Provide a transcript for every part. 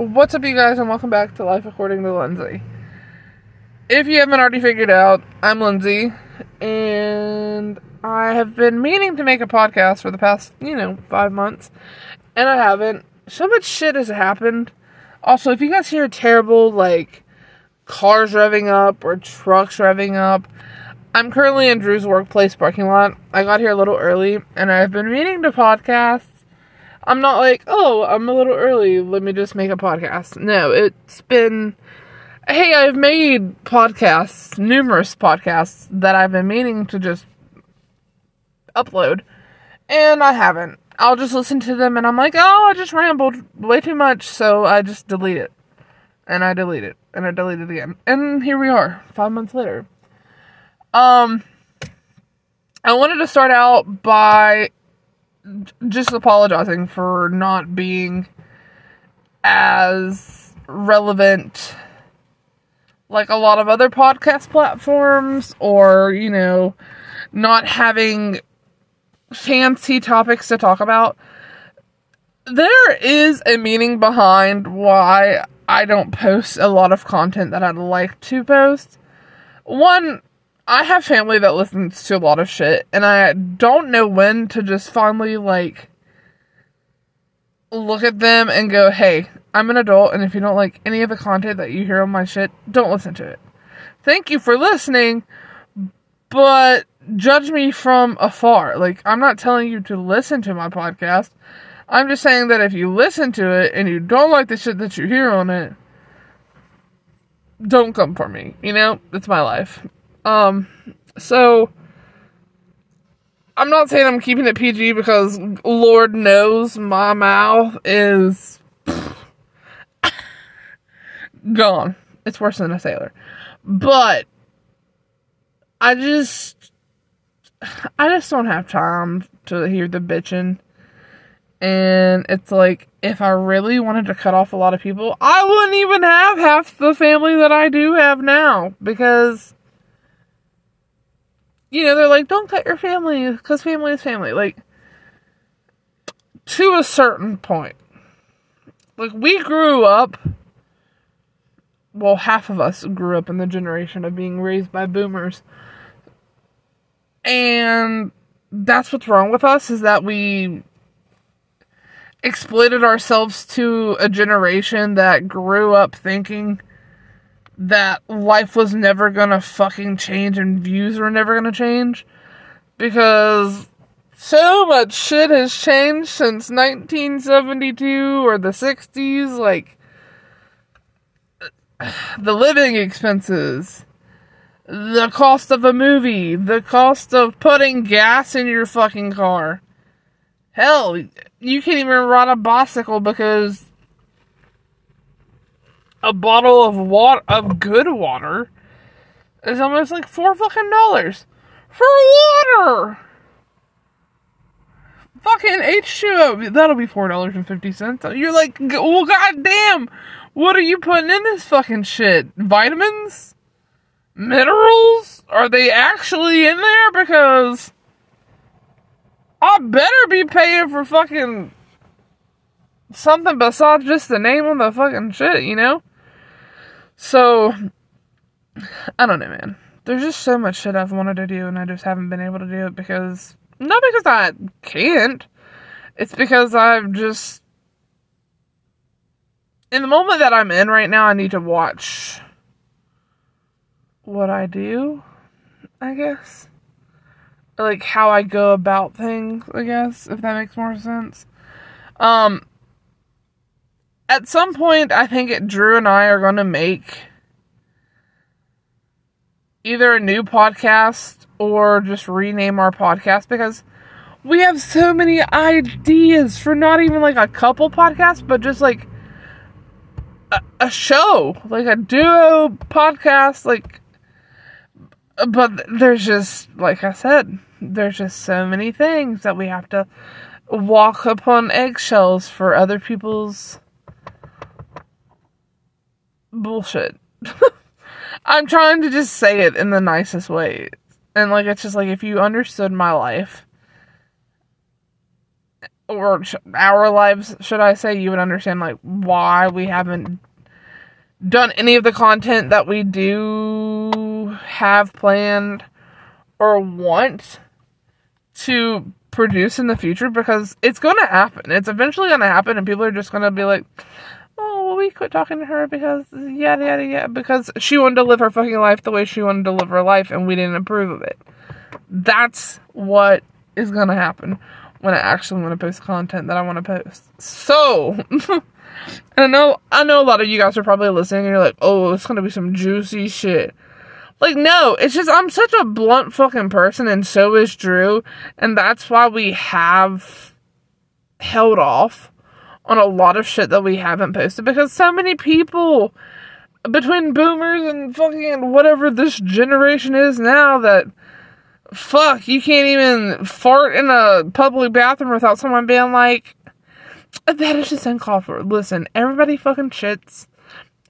What's up, you guys, and welcome back to Life According to Lindsay. If you haven't already figured out, I'm Lindsay, and I have been meaning to make a podcast for the past, you know, five months, and I haven't. So much shit has happened. Also, if you guys hear terrible, like, cars revving up or trucks revving up, I'm currently in Drew's workplace parking lot. I got here a little early, and I've been meaning to podcast I'm not like, oh, I'm a little early. Let me just make a podcast. No, it's been, hey, I've made podcasts, numerous podcasts that I've been meaning to just upload, and I haven't. I'll just listen to them and I'm like, oh, I just rambled way too much, so I just delete it. And I delete it. And I delete it again. And here we are, five months later. Um, I wanted to start out by just apologizing for not being as relevant like a lot of other podcast platforms or, you know, not having fancy topics to talk about. There is a meaning behind why I don't post a lot of content that I'd like to post. One, I have family that listens to a lot of shit, and I don't know when to just finally, like, look at them and go, hey, I'm an adult, and if you don't like any of the content that you hear on my shit, don't listen to it. Thank you for listening, but judge me from afar. Like, I'm not telling you to listen to my podcast. I'm just saying that if you listen to it and you don't like the shit that you hear on it, don't come for me. You know, it's my life. Um, so I'm not saying I'm keeping it PG because Lord knows my mouth is gone. It's worse than a sailor. But I just I just don't have time to hear the bitching. And it's like if I really wanted to cut off a lot of people, I wouldn't even have half the family that I do have now because you know, they're like, don't cut your family because family is family. Like, to a certain point. Like, we grew up, well, half of us grew up in the generation of being raised by boomers. And that's what's wrong with us is that we exploited ourselves to a generation that grew up thinking that life was never gonna fucking change and views were never gonna change. Because so much shit has changed since 1972 or the 60s like the living expenses the cost of a movie the cost of putting gas in your fucking car. Hell you can't even ride a bicycle because a bottle of water of good water is almost like four fucking dollars for water. Fucking H2O, that'll be four dollars and fifty cents. You're like, well, goddamn, what are you putting in this fucking shit? Vitamins, minerals? Are they actually in there? Because I better be paying for fucking something besides just the name on the fucking shit, you know? So, I don't know, man. There's just so much shit I've wanted to do, and I just haven't been able to do it because. Not because I can't. It's because I've just. In the moment that I'm in right now, I need to watch what I do, I guess. Like how I go about things, I guess, if that makes more sense. Um, at some point, I think Drew and I are going to make either a new podcast or just rename our podcast because we have so many ideas for not even like a couple podcasts, but just like a, a show, like a duo podcast, like. But there's just, like I said, there's just so many things that we have to walk upon eggshells for other people's bullshit. I'm trying to just say it in the nicest way. And like it's just like if you understood my life or our lives, should I say, you would understand like why we haven't done any of the content that we do have planned or want to produce in the future because it's going to happen. It's eventually going to happen, and people are just going to be like, well, we quit talking to her because yada yada yada because she wanted to live her fucking life the way she wanted to live her life, and we didn't approve of it. That's what is to happen when I actually want to post content that I want to post. So, I know I know a lot of you guys are probably listening and you're like, "Oh, it's to be some juicy shit." Like, no, it's just I'm such a blunt fucking person, and so is Drew, and that's why we have held off on a lot of shit that we haven't posted because so many people between boomers and fucking whatever this generation is now that fuck, you can't even fart in a public bathroom without someone being like, that is just uncalled for. Listen, everybody fucking shits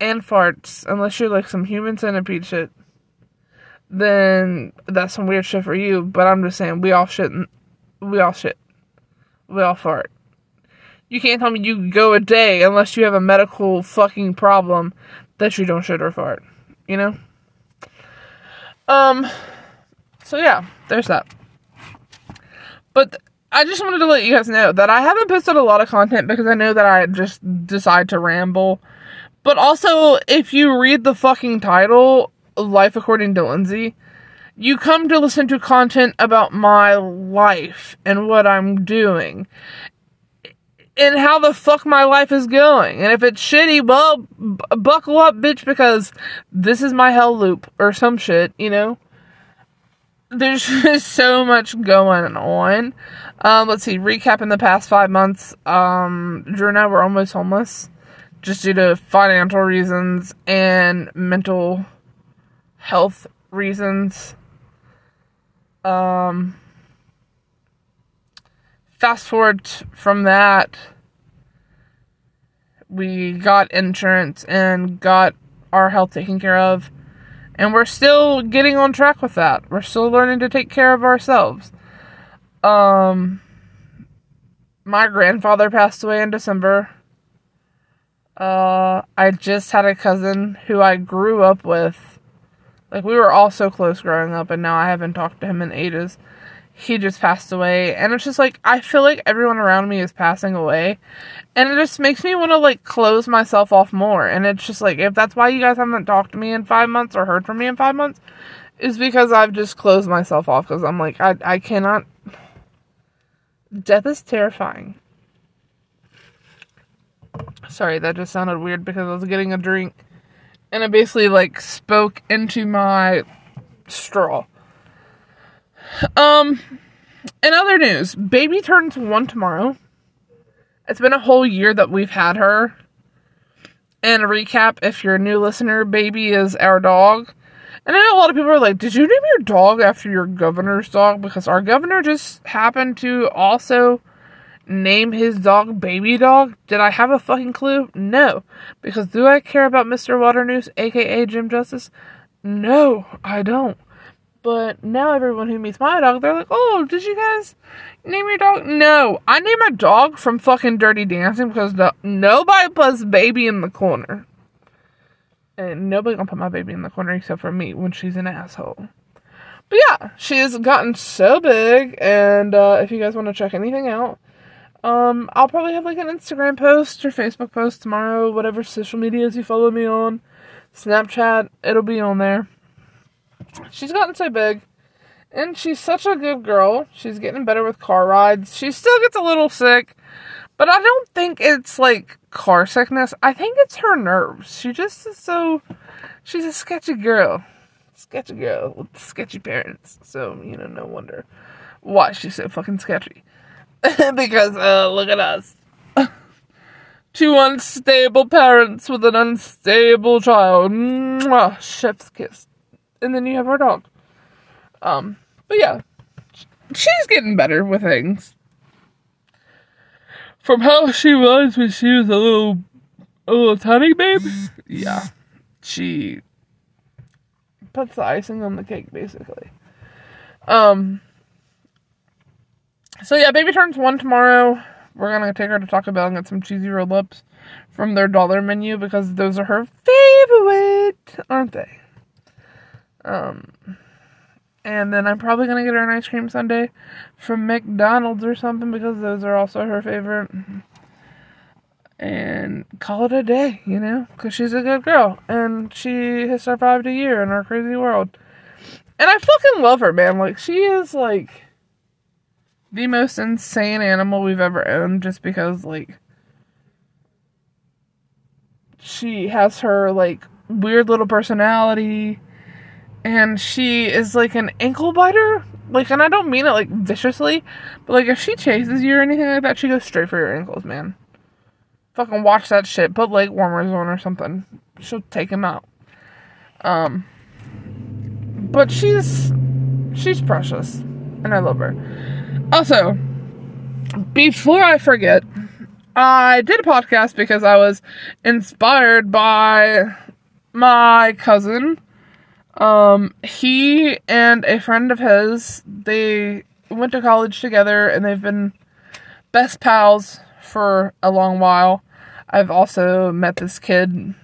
and farts unless you're like some human centipede shit then that's some weird shit for you. But I'm just saying, we all shit. We all shit. We all fart. You can't tell me you go a day unless you have a medical fucking problem that you don't shit or fart. You know? Um, so yeah, there's that. But I just wanted to let you guys know that I haven't posted a lot of content because I know that I just decide to ramble. But also, if you read the fucking title, Life According to Lindsay, you come to listen to content about my life and what I'm doing and how the fuck my life is going. And if it's shitty, well, b- buckle up, bitch, because this is my hell loop or some shit, you know? There's just so much going on. Um, let's see, recap in the past five months. Um, Drew and I were almost homeless just due to financial reasons and mental health reasons. Um, fast forward from that, we got insurance and got our health taken care of. And we're still getting on track with that. We're still learning to take care of ourselves. Um, my grandfather passed away in December. Uh, I just had a cousin who I grew up with like we were all so close growing up, and now I haven't talked to him in ages. He just passed away, and it's just like I feel like everyone around me is passing away, and it just makes me want to like close myself off more. And it's just like if that's why you guys haven't talked to me in five months or heard from me in five months, is because I've just closed myself off because I'm like I I cannot. Death is terrifying. Sorry, that just sounded weird because I was getting a drink and it basically like spoke into my straw. Um, in other news, baby turns one tomorrow. It's been a whole year that we've had her. And a recap, if you're a new listener, baby is our dog. And I know a lot of people are like, did you name your dog after your governor's dog? Because our governor just happened to also name his dog Baby Dog? Did I have a fucking clue? No. Because do I care about Mr. Waternoose, aka Jim Justice? No, I don't. But now everyone who meets my dog, they're like, oh, did you guys name your dog? No. I named my dog from fucking Dirty Dancing because the, nobody puts baby in the corner. And nobody gonna put my baby in the corner except for me when she's an asshole. But yeah, she's gotten so big, and uh, if you guys want to check anything out, um, I'll probably have like an Instagram post or Facebook post tomorrow, whatever social medias you follow me on. Snapchat, it'll be on there. She's gotten so big. And she's such a good girl. She's getting better with car rides. She still gets a little sick. But I don't think it's like car sickness. I think it's her nerves. She just is so. She's a sketchy girl. Sketchy girl with sketchy parents. So, you know, no wonder why she's so fucking sketchy. because uh, look at us. Two unstable parents with an unstable child. Mwah, chef's kiss. And then you have our dog. Um, but yeah, she's getting better with things. From how she was when she was a little, a little tiny babe. yeah, she puts the icing on the cake, basically. Um, so yeah, baby turns one tomorrow. we're gonna take her to Taco Bell and get some cheesy roll ups from their dollar menu because those are her favorite, aren't they? Um, and then I'm probably gonna get her an ice cream sundae from McDonald's or something because those are also her favorite. And call it a day, you know, because she's a good girl and she has survived a year in our crazy world. And I fucking love her, man. Like, she is like the most insane animal we've ever owned just because, like, she has her, like, weird little personality and she is like an ankle biter. Like, and I don't mean it like viciously, but like if she chases you or anything like that, she goes straight for your ankles, man. Fucking watch that shit. Put leg warmers on or something. She'll take him out. Um, but she's she's precious, and I love her. Also, before I forget, I did a podcast because I was inspired by my cousin um, he and a friend of his, they went to college together and they've been best pals for a long while. I've also met this kid.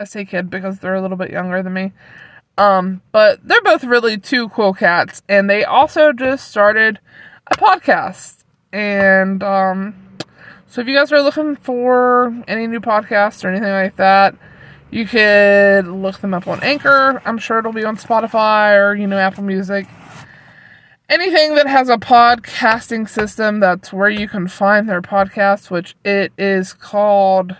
I say kid because they're a little bit younger than me. Um, but they're both really two cool cats and they also just started a podcast. And um so if you guys are looking for any new podcasts or anything like that, you could look them up on Anchor. I'm sure it'll be on Spotify or, you know, Apple Music. Anything that has a podcasting system, that's where you can find their podcast, which it is called.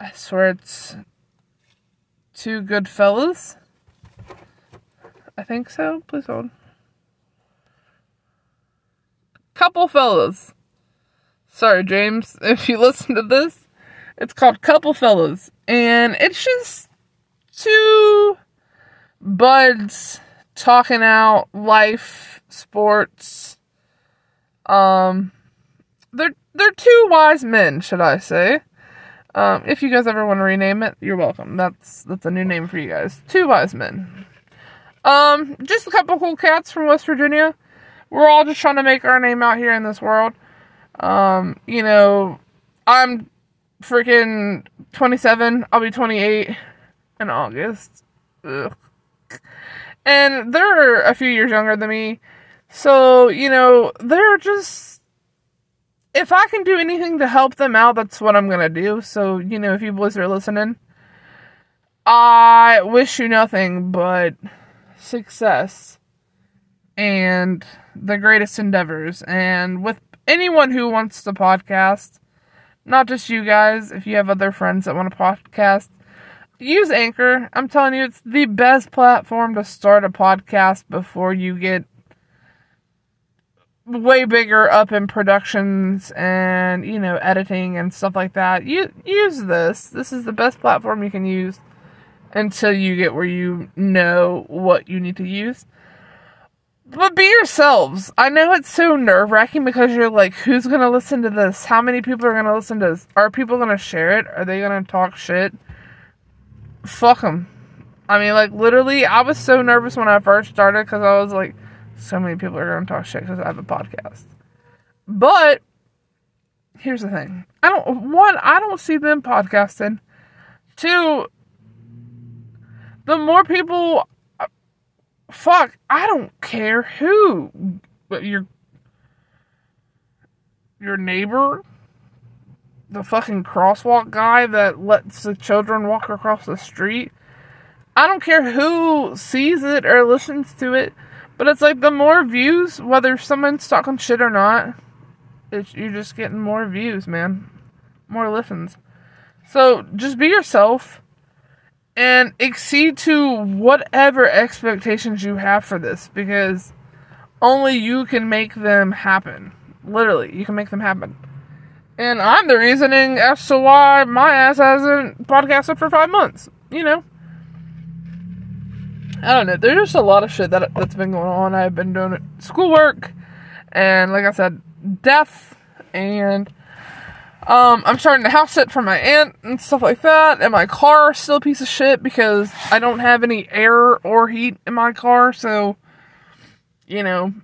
I swear it's Two Good Fellas. I think so. Please hold. Couple Fellas. Sorry, James, if you listen to this. It's called Couple Fellas, and it's just two buds talking out life, sports. Um, they're they're two wise men, should I say? Um, if you guys ever want to rename it, you're welcome. That's that's a new name for you guys. Two wise men. Um, just a couple cool cats from West Virginia. We're all just trying to make our name out here in this world. Um, you know, I'm freaking 27. I'll be 28 in August. Ugh. And they're a few years younger than me. So, you know, they're just. If I can do anything to help them out, that's what I'm gonna do. So, you know, if you boys are listening, I wish you nothing but success and the greatest endeavors. And with anyone who wants to podcast, not just you guys, if you have other friends that want a podcast, use Anchor. I'm telling you, it's the best platform to start a podcast before you get way bigger up in productions and, you know, editing and stuff like that. You use this. This is the best platform you can use until you get where you know what you need to use. But be yourselves. I know it's so nerve wracking because you're like, who's gonna listen to this? How many people are gonna listen to this? Are people gonna share it? Are they gonna talk shit? Fuck them. I mean, like, literally, I was so nervous when I first started because I was like, so many people are gonna talk shit because I have a podcast. But, here's the thing I don't, one, I don't see them podcasting. Two, the more people fuck, I don't care who but your your neighbor, the fucking crosswalk guy that lets the children walk across the street. I don't care who sees it or listens to it, but it's like the more views, whether someone's talking shit or not, it's, you're just getting more views, man. More listens. So just be yourself and exceed to whatever expectations you have for this because only you can make them happen. Literally, you can make them happen. And I'm the reasoning as to why my ass hasn't podcasted for five months. You know? I don't know. There's just a lot of shit that, that's been going on. I've been doing schoolwork, and like I said, death, and um, I'm starting to house sit for my aunt and stuff like that. And my car is still a piece of shit because I don't have any air or heat in my car. So, you know,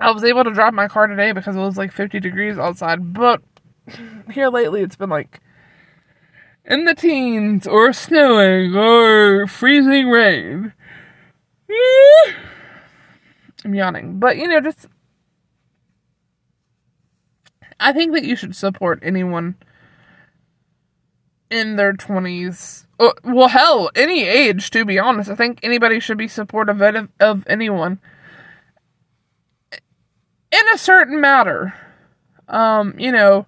I was able to drive my car today because it was like 50 degrees outside, but here lately it's been like in the teens or snowing or freezing rain. I'm yawning. But you know, just I think that you should support anyone in their 20s. Well, hell, any age, to be honest. I think anybody should be supportive of, of anyone in a certain matter. Um, you know,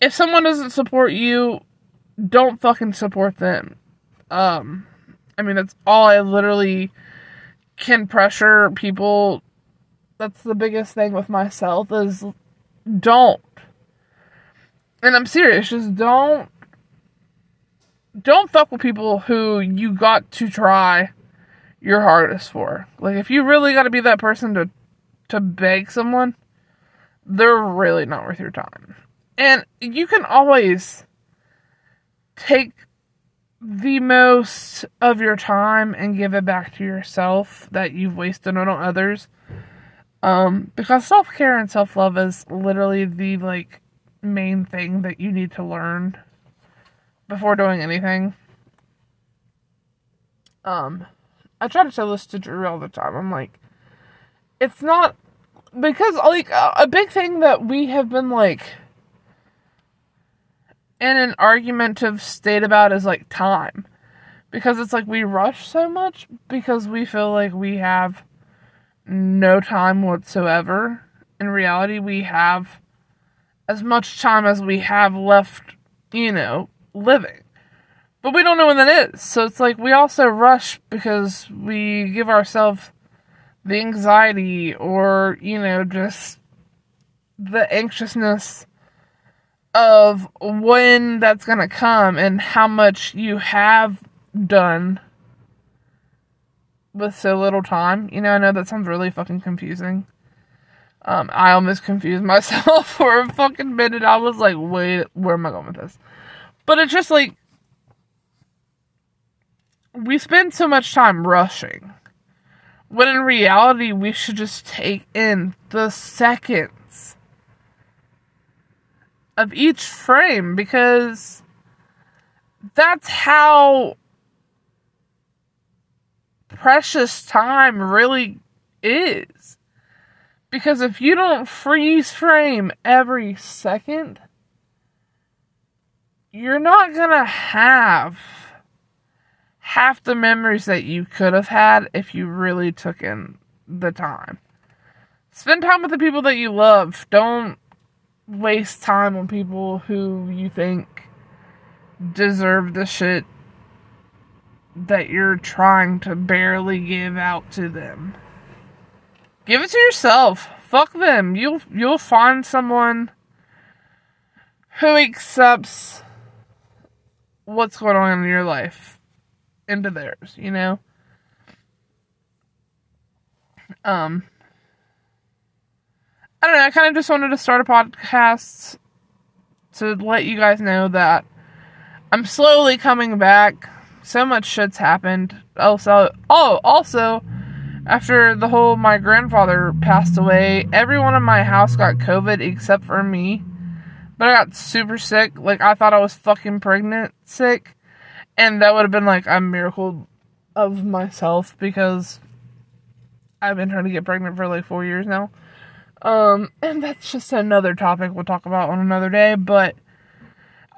if someone doesn't support you, don't fucking support them. Um, I mean, that's all I literally can pressure people. That's the biggest thing with myself is don't. And I'm serious, just don't don't fuck with people who you got to try your hardest for. Like if you really got to be that person to to beg someone, they're really not worth your time. And you can always take the most of your time and give it back to yourself that you've wasted on others. Um, because self care and self love is literally the like main thing that you need to learn before doing anything. Um, I try to tell this to Drew all the time. I'm like, it's not because like a big thing that we have been like in an argumentative state about is like time. Because it's like we rush so much because we feel like we have no time whatsoever. In reality, we have as much time as we have left, you know, living. But we don't know when that is. So it's like we also rush because we give ourselves the anxiety or, you know, just the anxiousness of when that's going to come and how much you have done with so little time. You know, I know that sounds really fucking confusing. Um, I almost confused myself for a fucking minute. I was like, wait, where am I going with this? But it's just like, we spend so much time rushing when in reality, we should just take in the seconds of each frame because that's how precious time really is. Because if you don't freeze frame every second, you're not gonna have half the memories that you could have had if you really took in the time. Spend time with the people that you love. Don't waste time on people who you think deserve the shit that you're trying to barely give out to them. Give it to yourself. Fuck them. You'll you'll find someone who accepts what's going on in your life into theirs, you know? Um, I don't know. I kind of just wanted to start a podcast to let you guys know that I'm slowly coming back. So much shit's happened. Also, oh, also, after the whole my grandfather passed away, everyone in my house got COVID except for me. But I got super sick. Like I thought I was fucking pregnant sick. And that would have been like a miracle of myself because I've been trying to get pregnant for like four years now. Um, and that's just another topic we'll talk about on another day, but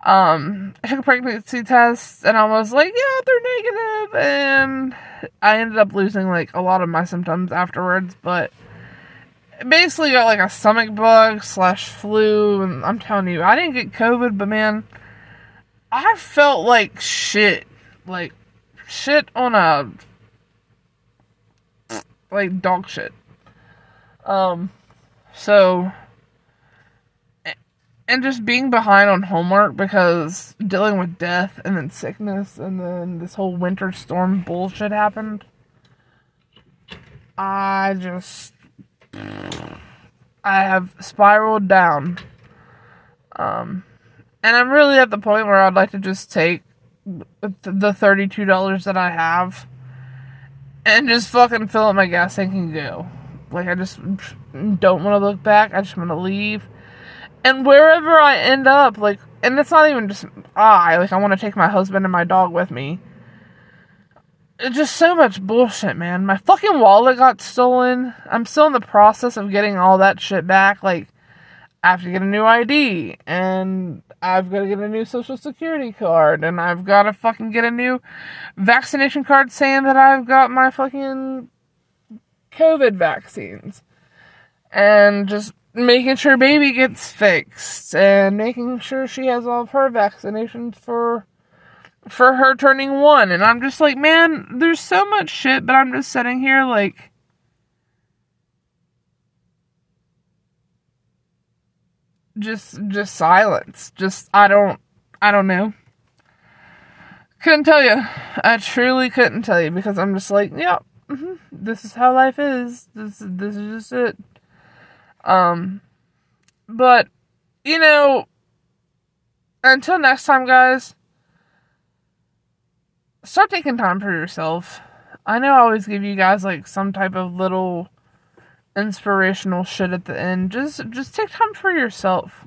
um, I took a pregnancy test and I was like, yeah, they're negative, and I ended up losing like a lot of my symptoms afterwards, but basically got like a stomach bug slash flu, and I'm telling you, I didn't get COVID, but man, I felt like shit. Like shit on a like dog shit. Um so and just being behind on homework because dealing with death and then sickness and then this whole winter storm bullshit happened. I just I have spiraled down. Um and I'm really at the point where I'd like to just take the $32 that I have and just fucking fill up my gas tank and go. Like, I just don't want to look back. I just want to leave. And wherever I end up, like, and it's not even just I, like, I want to take my husband and my dog with me. It's just so much bullshit, man. My fucking wallet got stolen. I'm still in the process of getting all that shit back. Like, I have to get a new ID, and I've got to get a new social security card, and I've got to fucking get a new vaccination card saying that I've got my fucking COVID vaccines. And just making sure baby gets fixed, and making sure she has all of her vaccinations for for her turning one. And I'm just like, man, there's so much shit, but I'm just sitting here like just just silence. Just I don't I don't know. Couldn't tell you. I truly couldn't tell you because I'm just like, yeah, mm-hmm, this is how life is. This this is just it. Um, but you know, until next time, guys. Start taking time for yourself. I know I always give you guys like some type of little inspirational shit at the end. Just just take time for yourself.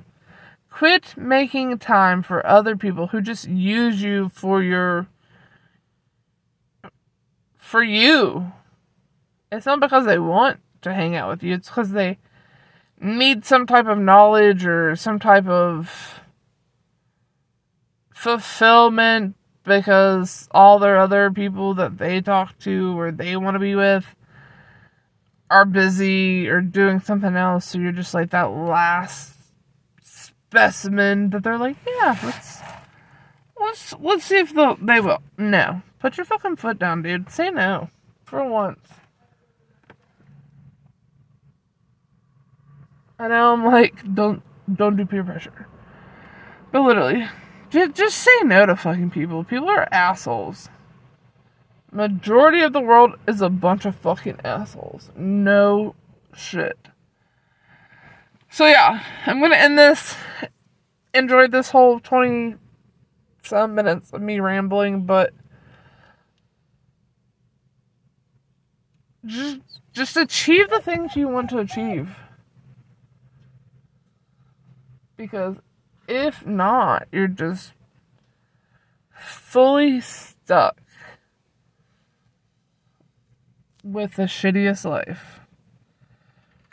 Quit making time for other people who just use you for your for you. It's not because they want to hang out with you, it's because they need some type of knowledge or some type of fulfillment because all their other people that they talk to or they want to be with are busy or doing something else, so you're just like that last specimen that they're like, yeah, let's let's let's see if they'll they will. No, put your fucking foot down, dude. Say no for once. I know I'm like, don't don't do peer pressure, but literally, just just say no to fucking people. People are assholes. Majority of the world is a bunch of fucking assholes. No shit. So yeah, I'm gonna end this. Enjoyed this whole 20 some minutes of me rambling, but just just achieve the things you want to achieve. Because if not, you're just fully stuck with the shittiest life.